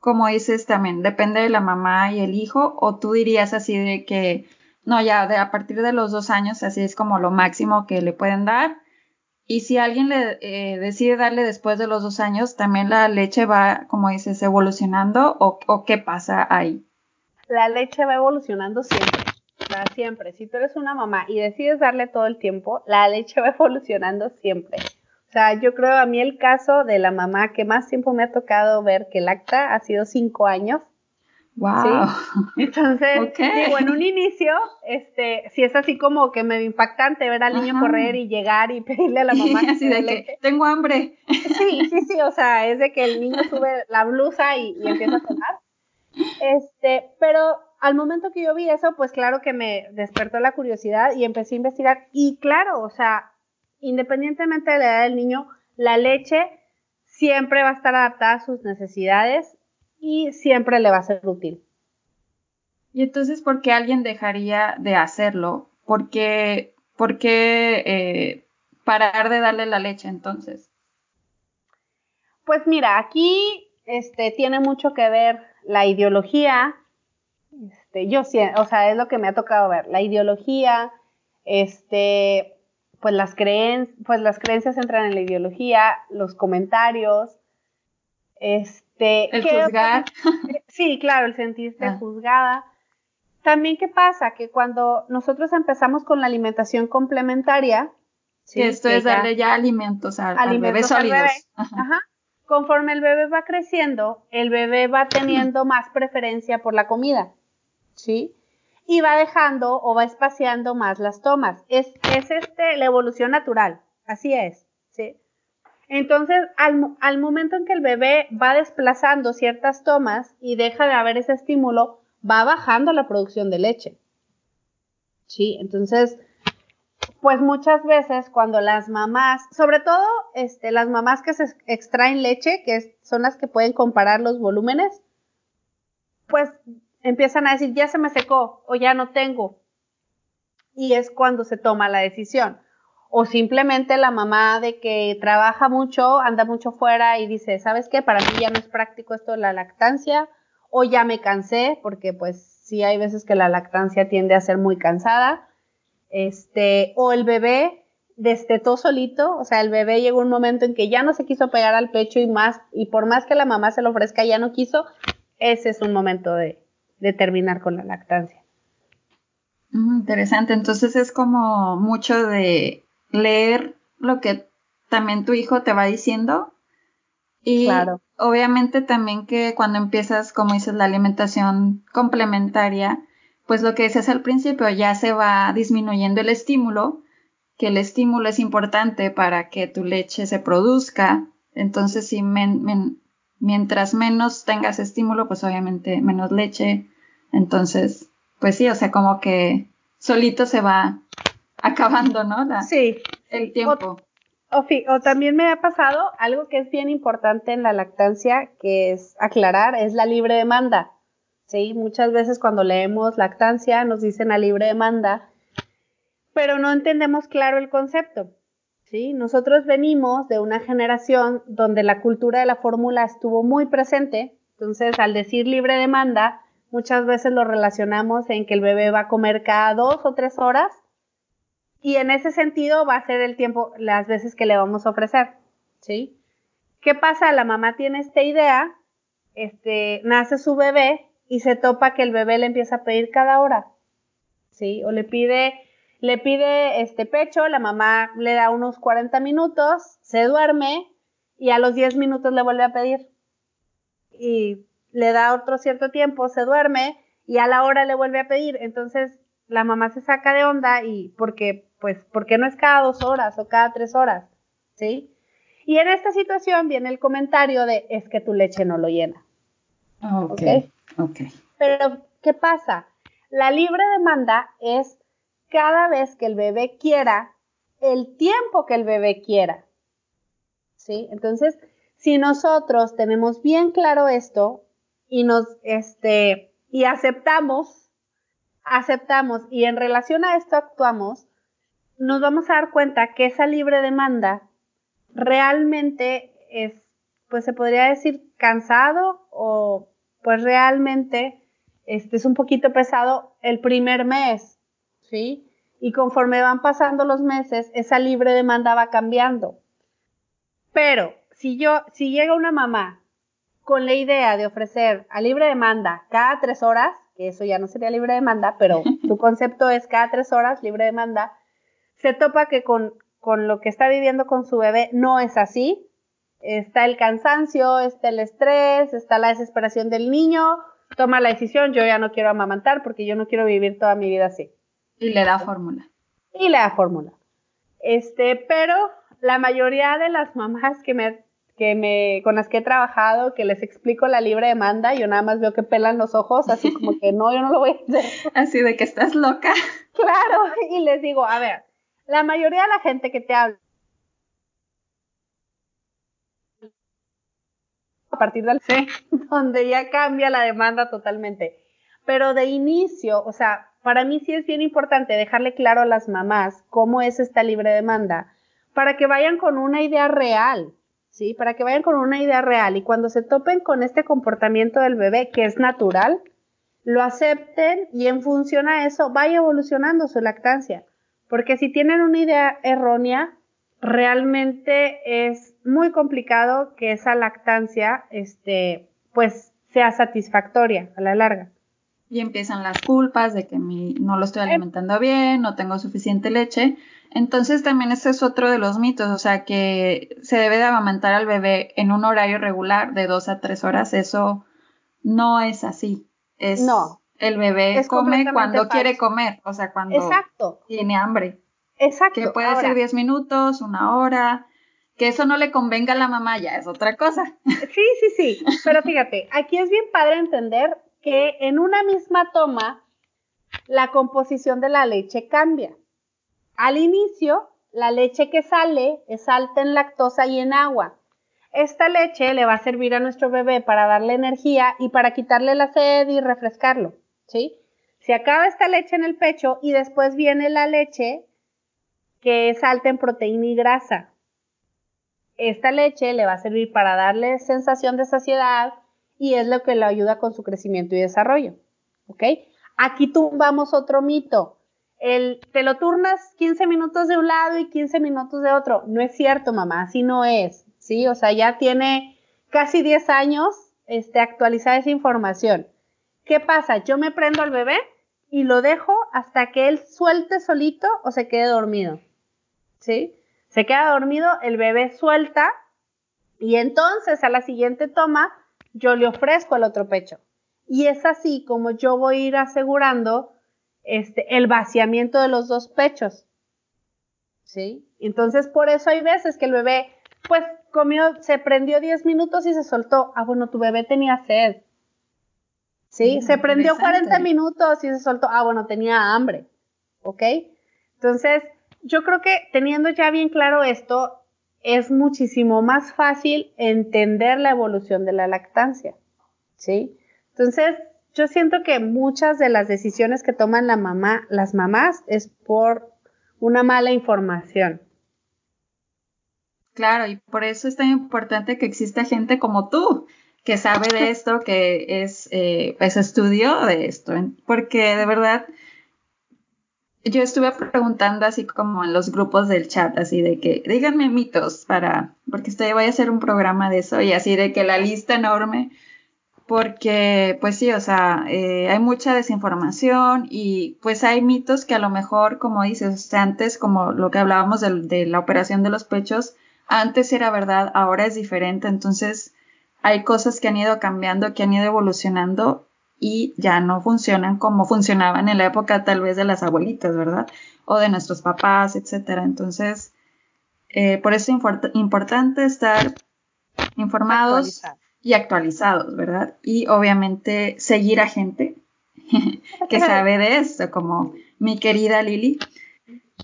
como dices también, depende de la mamá y el hijo, o tú dirías así de que, no, ya de, a partir de los dos años, así es como lo máximo que le pueden dar, y si alguien le eh, decide darle después de los dos años, también la leche va, como dices, evolucionando o, qué pasa ahí. La leche va evolucionando siempre. sea, siempre. Si tú eres una mamá y decides darle todo el tiempo, la leche va evolucionando siempre. O sea, yo creo a mí el caso de la mamá que más tiempo me ha tocado ver que lacta ha sido cinco años. Wow. Entonces, digo, en un inicio, este, si es así como que medio impactante ver al niño correr y llegar y pedirle a la mamá. así de que tengo hambre. Sí, sí, sí, o sea, es de que el niño sube la blusa y, y empieza a tomar. Este, pero al momento que yo vi eso, pues claro que me despertó la curiosidad y empecé a investigar. Y claro, o sea, independientemente de la edad del niño, la leche siempre va a estar adaptada a sus necesidades y siempre le va a ser útil. Y entonces, ¿por qué alguien dejaría de hacerlo? ¿Por qué, por qué eh, parar de darle la leche entonces? Pues mira, aquí este, tiene mucho que ver la ideología, este, yo o sea, es lo que me ha tocado ver, la ideología, este, pues las creencias, pues las creencias entran en la ideología, los comentarios, este, el juzgar. Sí, claro, el sentirse ah. juzgada. También, ¿qué pasa? Que cuando nosotros empezamos con la alimentación complementaria, que esto es darle ya alimentos al, alimentos al bebé sólidos. Ajá conforme el bebé va creciendo, el bebé va teniendo más preferencia por la comida, ¿sí? Y va dejando o va espaciando más las tomas. Es, es este, la evolución natural, así es, ¿sí? Entonces, al, al momento en que el bebé va desplazando ciertas tomas y deja de haber ese estímulo, va bajando la producción de leche. ¿Sí? Entonces, pues muchas veces cuando las mamás, sobre todo este, las mamás que se extraen leche, que son las que pueden comparar los volúmenes, pues empiezan a decir, ya se me secó o ya no tengo. Y es cuando se toma la decisión. O simplemente la mamá de que trabaja mucho, anda mucho fuera y dice, ¿sabes qué? Para mí ya no es práctico esto de la lactancia. O ya me cansé, porque pues sí hay veces que la lactancia tiende a ser muy cansada este, o el bebé destetó solito, o sea, el bebé llegó un momento en que ya no se quiso pegar al pecho y más, y por más que la mamá se lo ofrezca, ya no quiso, ese es un momento de, de terminar con la lactancia. Mm, interesante, entonces es como mucho de leer lo que también tu hijo te va diciendo y claro. obviamente también que cuando empiezas, como dices, la alimentación complementaria, pues lo que decías al principio, ya se va disminuyendo el estímulo, que el estímulo es importante para que tu leche se produzca. Entonces, si mientras menos tengas estímulo, pues obviamente menos leche. Entonces, pues sí, o sea, como que solito se va acabando, ¿no? sí. El tiempo. O, o, también me ha pasado algo que es bien importante en la lactancia, que es aclarar, es la libre demanda. ¿sí? Muchas veces cuando leemos lactancia nos dicen a libre demanda, pero no entendemos claro el concepto, ¿sí? Nosotros venimos de una generación donde la cultura de la fórmula estuvo muy presente, entonces al decir libre demanda, muchas veces lo relacionamos en que el bebé va a comer cada dos o tres horas y en ese sentido va a ser el tiempo, las veces que le vamos a ofrecer, ¿sí? ¿Qué pasa? La mamá tiene esta idea, este, nace su bebé y se topa que el bebé le empieza a pedir cada hora, ¿sí? O le pide, le pide este pecho, la mamá le da unos 40 minutos, se duerme y a los 10 minutos le vuelve a pedir. Y le da otro cierto tiempo, se duerme y a la hora le vuelve a pedir. Entonces la mamá se saca de onda y porque, pues, porque no es cada dos horas o cada tres horas, ¿sí? Y en esta situación viene el comentario de es que tu leche no lo llena. Ah, ok. Pero, ¿qué pasa? La libre demanda es cada vez que el bebé quiera, el tiempo que el bebé quiera. ¿Sí? Entonces, si nosotros tenemos bien claro esto y nos, este, y aceptamos, aceptamos y en relación a esto actuamos, nos vamos a dar cuenta que esa libre demanda realmente es, pues se podría decir cansado o pues realmente este es un poquito pesado el primer mes, ¿sí? Y conforme van pasando los meses, esa libre demanda va cambiando. Pero si yo, si llega una mamá con la idea de ofrecer a libre demanda cada tres horas, que eso ya no sería libre demanda, pero su concepto es cada tres horas libre demanda, se topa que con, con lo que está viviendo con su bebé no es así. Está el cansancio, está el estrés, está la desesperación del niño, toma la decisión, yo ya no quiero amamantar porque yo no quiero vivir toda mi vida así. Y le da fórmula. Y le da fórmula. Este, pero la mayoría de las mamás que me, que me, con las que he trabajado, que les explico la libre demanda, yo nada más veo que pelan los ojos, así como que no, yo no lo voy a hacer. Así de que estás loca. Claro, y les digo, a ver, la mayoría de la gente que te habla a partir del C, donde ya cambia la demanda totalmente. Pero de inicio, o sea, para mí sí es bien importante dejarle claro a las mamás cómo es esta libre demanda, para que vayan con una idea real, ¿sí? Para que vayan con una idea real y cuando se topen con este comportamiento del bebé, que es natural, lo acepten y en función a eso vaya evolucionando su lactancia. Porque si tienen una idea errónea, realmente es muy complicado que esa lactancia, este, pues, sea satisfactoria a la larga. Y empiezan las culpas de que mi, no lo estoy alimentando bien, no tengo suficiente leche. Entonces también ese es otro de los mitos, o sea que se debe de amamantar al bebé en un horario regular de dos a tres horas. Eso no es así. Es, no. El bebé come cuando quiere comer, o sea, cuando tiene hambre. Exacto. Que puede ser diez minutos, una hora, que eso no le convenga a la mamá ya es otra cosa. Sí, sí, sí, pero fíjate, aquí es bien padre entender que en una misma toma la composición de la leche cambia. Al inicio, la leche que sale es alta en lactosa y en agua. Esta leche le va a servir a nuestro bebé para darle energía y para quitarle la sed y refrescarlo, ¿sí? Se acaba esta leche en el pecho y después viene la leche que es alta en proteína y grasa. Esta leche le va a servir para darle sensación de saciedad, y es lo que le ayuda con su crecimiento y desarrollo. ¿Ok? Aquí tumbamos otro mito. El, te lo turnas 15 minutos de un lado y 15 minutos de otro. No es cierto, mamá, así no es. ¿Sí? O sea, ya tiene casi 10 años este, actualizada esa información. ¿Qué pasa? Yo me prendo al bebé y lo dejo hasta que él suelte solito o se quede dormido. ¿Sí? Se queda dormido, el bebé suelta y entonces a la siguiente toma yo le ofrezco el otro pecho. Y es así como yo voy a ir asegurando este, el vaciamiento de los dos pechos. ¿Sí? Entonces, por eso hay veces que el bebé, pues, comió, se prendió 10 minutos y se soltó. Ah, bueno, tu bebé tenía sed. ¿Sí? Se prendió 40 minutos y se soltó. Ah, bueno, tenía hambre. ¿Ok? Entonces, yo creo que teniendo ya bien claro esto, es muchísimo más fácil entender la evolución de la lactancia, ¿sí? Entonces, yo siento que muchas de las decisiones que toman la mamá, las mamás es por una mala información. Claro, y por eso es tan importante que exista gente como tú, que sabe de esto, que es, eh, pues estudió de esto, porque de verdad yo estuve preguntando así como en los grupos del chat, así de que díganme mitos para, porque estoy, voy a hacer un programa de eso y así de que la lista enorme, porque pues sí, o sea, eh, hay mucha desinformación y pues hay mitos que a lo mejor, como dices, antes como lo que hablábamos de, de la operación de los pechos, antes era verdad, ahora es diferente, entonces hay cosas que han ido cambiando, que han ido evolucionando y ya no funcionan como funcionaban en la época tal vez de las abuelitas, ¿verdad? O de nuestros papás, etcétera. Entonces, eh, por eso es importante estar informados y actualizados, ¿verdad? Y obviamente seguir a gente que sabe de esto, como mi querida Lili.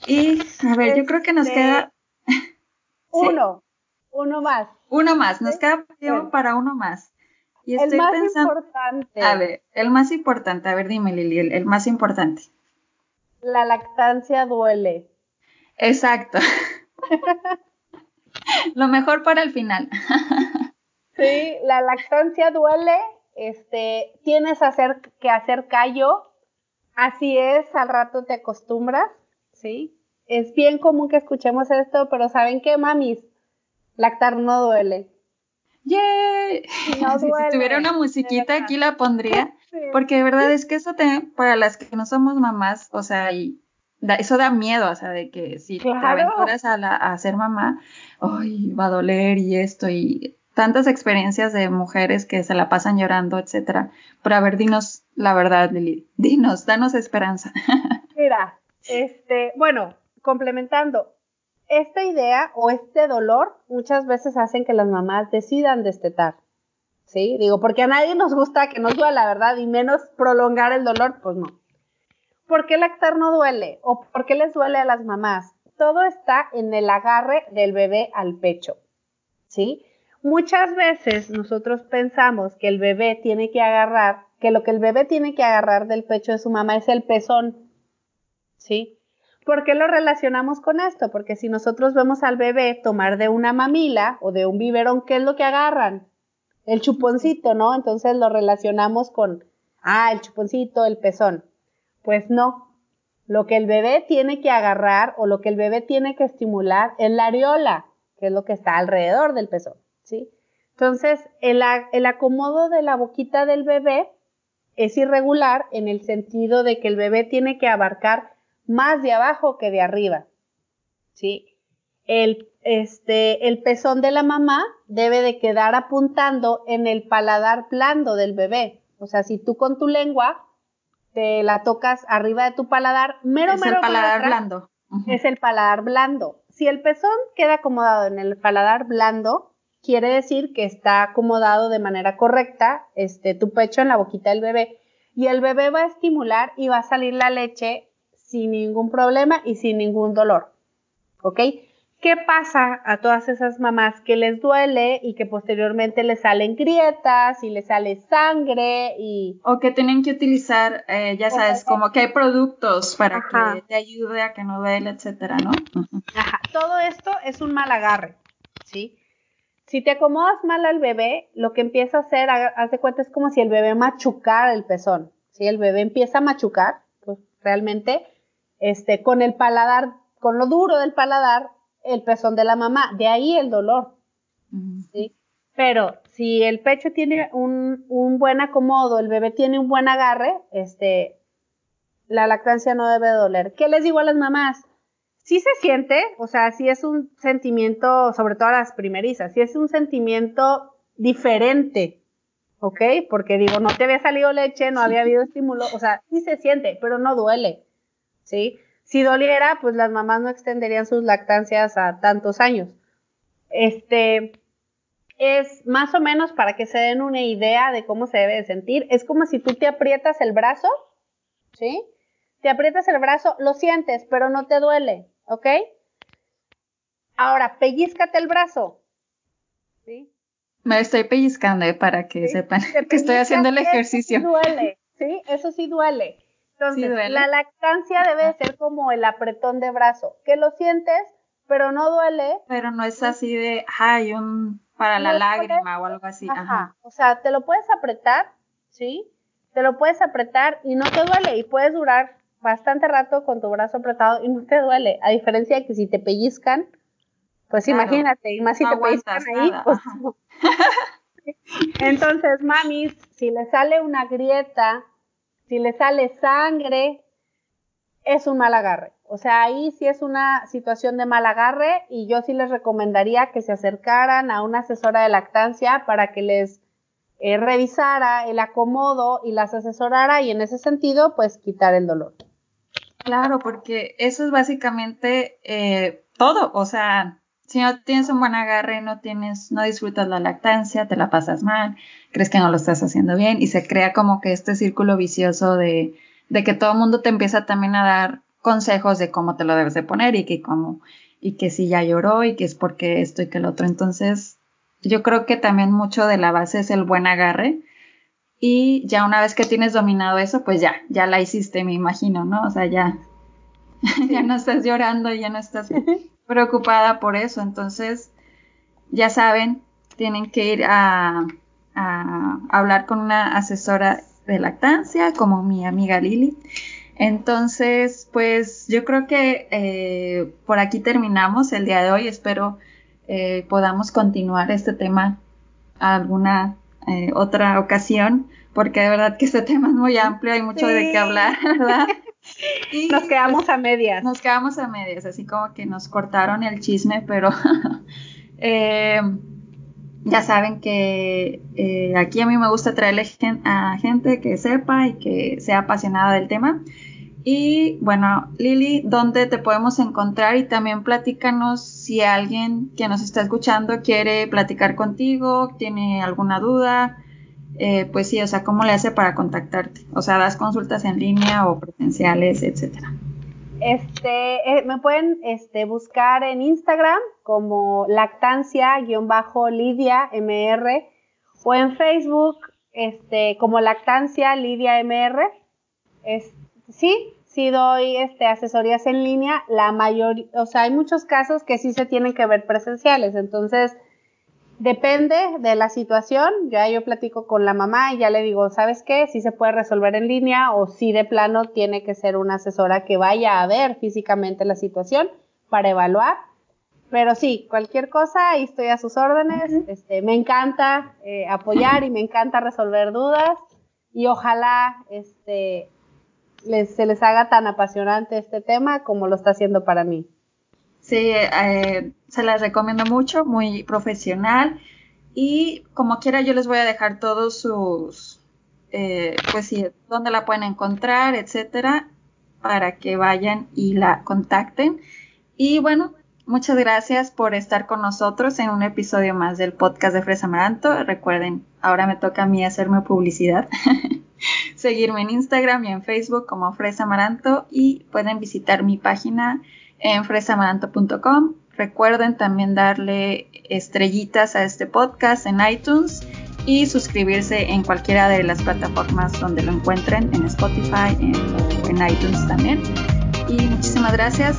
Y a ver, yo creo que nos queda uno, uno más. Uno más, nos queda tiempo para uno más el más importante. A ver, el más importante, a ver, dime Lili, el, más importante. La lactancia duele. Exacto. Lo mejor para el final. sí, la lactancia duele, este, tienes hacer, que hacer callo, así es, al rato te acostumbras, ¿sí? Es bien común que escuchemos esto, pero ¿saben qué, mamis? Lactar no duele. ¡Yay! si tuviera una musiquita aquí la pondría. Porque de verdad es que eso te, para las que no somos mamás, o sea, y eso da miedo, o sea, de que si te aventuras a, la, a ser mamá, ay, va a doler y esto, y tantas experiencias de mujeres que se la pasan llorando, etcétera. Pero a ver, dinos la verdad, Lili, dinos, danos esperanza. Mira, este, bueno, complementando, esta idea o este dolor muchas veces hacen que las mamás decidan destetar. ¿Sí? Digo, porque a nadie nos gusta que nos duela, la verdad, y menos prolongar el dolor, pues no. ¿Por qué lactar no duele? ¿O por qué les duele a las mamás? Todo está en el agarre del bebé al pecho. ¿Sí? Muchas veces nosotros pensamos que el bebé tiene que agarrar, que lo que el bebé tiene que agarrar del pecho de su mamá es el pezón. ¿Sí? ¿Por qué lo relacionamos con esto? Porque si nosotros vemos al bebé tomar de una mamila o de un biberón, ¿qué es lo que agarran? El chuponcito, ¿no? Entonces lo relacionamos con, ah, el chuponcito, el pezón. Pues no. Lo que el bebé tiene que agarrar o lo que el bebé tiene que estimular es la areola, que es lo que está alrededor del pezón, ¿sí? Entonces, el, el acomodo de la boquita del bebé es irregular en el sentido de que el bebé tiene que abarcar más de abajo que de arriba. ¿Sí? El, este, el pezón de la mamá debe de quedar apuntando en el paladar blando del bebé. O sea, si tú con tu lengua te la tocas arriba de tu paladar, mero, es el paladar blando. Es el paladar blando. Si el pezón queda acomodado en el paladar blando, quiere decir que está acomodado de manera correcta, este, tu pecho en la boquita del bebé. Y el bebé va a estimular y va a salir la leche sin ningún problema y sin ningún dolor. ¿Ok? ¿Qué pasa a todas esas mamás que les duele y que posteriormente les salen grietas y les sale sangre y... O que tienen que utilizar, eh, ya sabes, como que hay productos para que te ayude a que no duele, etcétera, ¿no? Ajá. Todo esto es un mal agarre, ¿sí? Si te acomodas mal al bebé, lo que empieza a hacer, haz de cuenta, es como si el bebé machucara el pezón, ¿sí? El bebé empieza a machucar, pues realmente este, con el paladar, con lo duro del paladar, el pezón de la mamá, de ahí el dolor. ¿sí? Pero si el pecho tiene un, un, buen acomodo, el bebé tiene un buen agarre, este, la lactancia no debe doler. ¿Qué les digo a las mamás? Sí se siente, o sea, sí es un sentimiento, sobre todo a las primerizas, sí es un sentimiento diferente, ¿ok? Porque digo, no te había salido leche, no había habido estímulo, o sea, sí se siente, pero no duele. ¿Sí? Si doliera, pues las mamás no extenderían sus lactancias a tantos años. Este, es más o menos para que se den una idea de cómo se debe de sentir. Es como si tú te aprietas el brazo, ¿sí? Te aprietas el brazo, lo sientes, pero no te duele, ¿ok? Ahora, pellizcate el brazo, ¿sí? Me estoy pellizcando ¿eh? para que sepan que estoy haciendo el ejercicio. Eso sí duele, ¿sí? Eso sí duele. Entonces, la lactancia debe ser como el apretón de brazo, que lo sientes, pero no duele. Pero no es así de, ay, un para la lágrima o algo así. Ajá. O sea, te lo puedes apretar, ¿sí? Te lo puedes apretar y no te duele y puedes durar bastante rato con tu brazo apretado y no te duele. A diferencia de que si te pellizcan, pues imagínate, y más si te pellizcan ahí, pues Entonces, mamis, si le sale una grieta si le sale sangre, es un mal agarre. O sea, ahí sí es una situación de mal agarre y yo sí les recomendaría que se acercaran a una asesora de lactancia para que les eh, revisara el acomodo y las asesorara y en ese sentido, pues quitar el dolor. Claro, porque eso es básicamente eh, todo. O sea, si no tienes un buen agarre, no tienes, no disfrutas la lactancia, te la pasas mal, crees que no lo estás haciendo bien y se crea como que este círculo vicioso de, de que todo el mundo te empieza también a dar consejos de cómo te lo debes de poner y que cómo, y que si ya lloró y que es porque esto y que el otro. Entonces, yo creo que también mucho de la base es el buen agarre. Y ya una vez que tienes dominado eso, pues ya, ya la hiciste, me imagino, ¿no? O sea, ya, ya no estás llorando, ya no estás preocupada por eso. Entonces, ya saben, tienen que ir a, hablar con una asesora de lactancia, como mi amiga Lili. Entonces, pues yo creo que eh, por aquí terminamos el día de hoy. Espero eh, podamos continuar este tema alguna eh, otra ocasión, porque de verdad que este tema es muy amplio, hay mucho de qué hablar, ¿verdad? Y, nos quedamos pues, a medias. Nos quedamos a medias, así como que nos cortaron el chisme, pero eh, ya saben que eh, aquí a mí me gusta traerle a gente que sepa y que sea apasionada del tema. Y bueno, Lili, ¿dónde te podemos encontrar? Y también platícanos si alguien que nos está escuchando quiere platicar contigo, tiene alguna duda, eh, pues sí, o sea, ¿cómo le hace para contactarte? O sea, das consultas en línea o presenciales, etcétera. Este, eh, me pueden este, buscar en Instagram como lactancia-lidia mr o en Facebook este, como lactancia lidia mr. sí, sí doy este, asesorías en línea, la mayoría, o sea, hay muchos casos que sí se tienen que ver presenciales, entonces depende de la situación, ya yo platico con la mamá y ya le digo, ¿sabes qué? Si se puede resolver en línea o si de plano tiene que ser una asesora que vaya a ver físicamente la situación para evaluar. Pero sí, cualquier cosa, ahí estoy a sus órdenes. Este, me encanta eh, apoyar y me encanta resolver dudas y ojalá este, se les haga tan apasionante este tema como lo está haciendo para mí. Sí, eh, se las recomiendo mucho, muy profesional. Y como quiera, yo les voy a dejar todos sus, eh, pues sí, dónde la pueden encontrar, etcétera, para que vayan y la contacten. Y bueno, muchas gracias por estar con nosotros en un episodio más del podcast de Fresa Amaranto. Recuerden, ahora me toca a mí hacerme publicidad. seguirme en Instagram y en Facebook como Fresa Amaranto y pueden visitar mi página en fresamaranto.com. Recuerden también darle estrellitas a este podcast en iTunes y suscribirse en cualquiera de las plataformas donde lo encuentren, en Spotify en, en iTunes también. Y muchísimas gracias.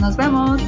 Nos vemos.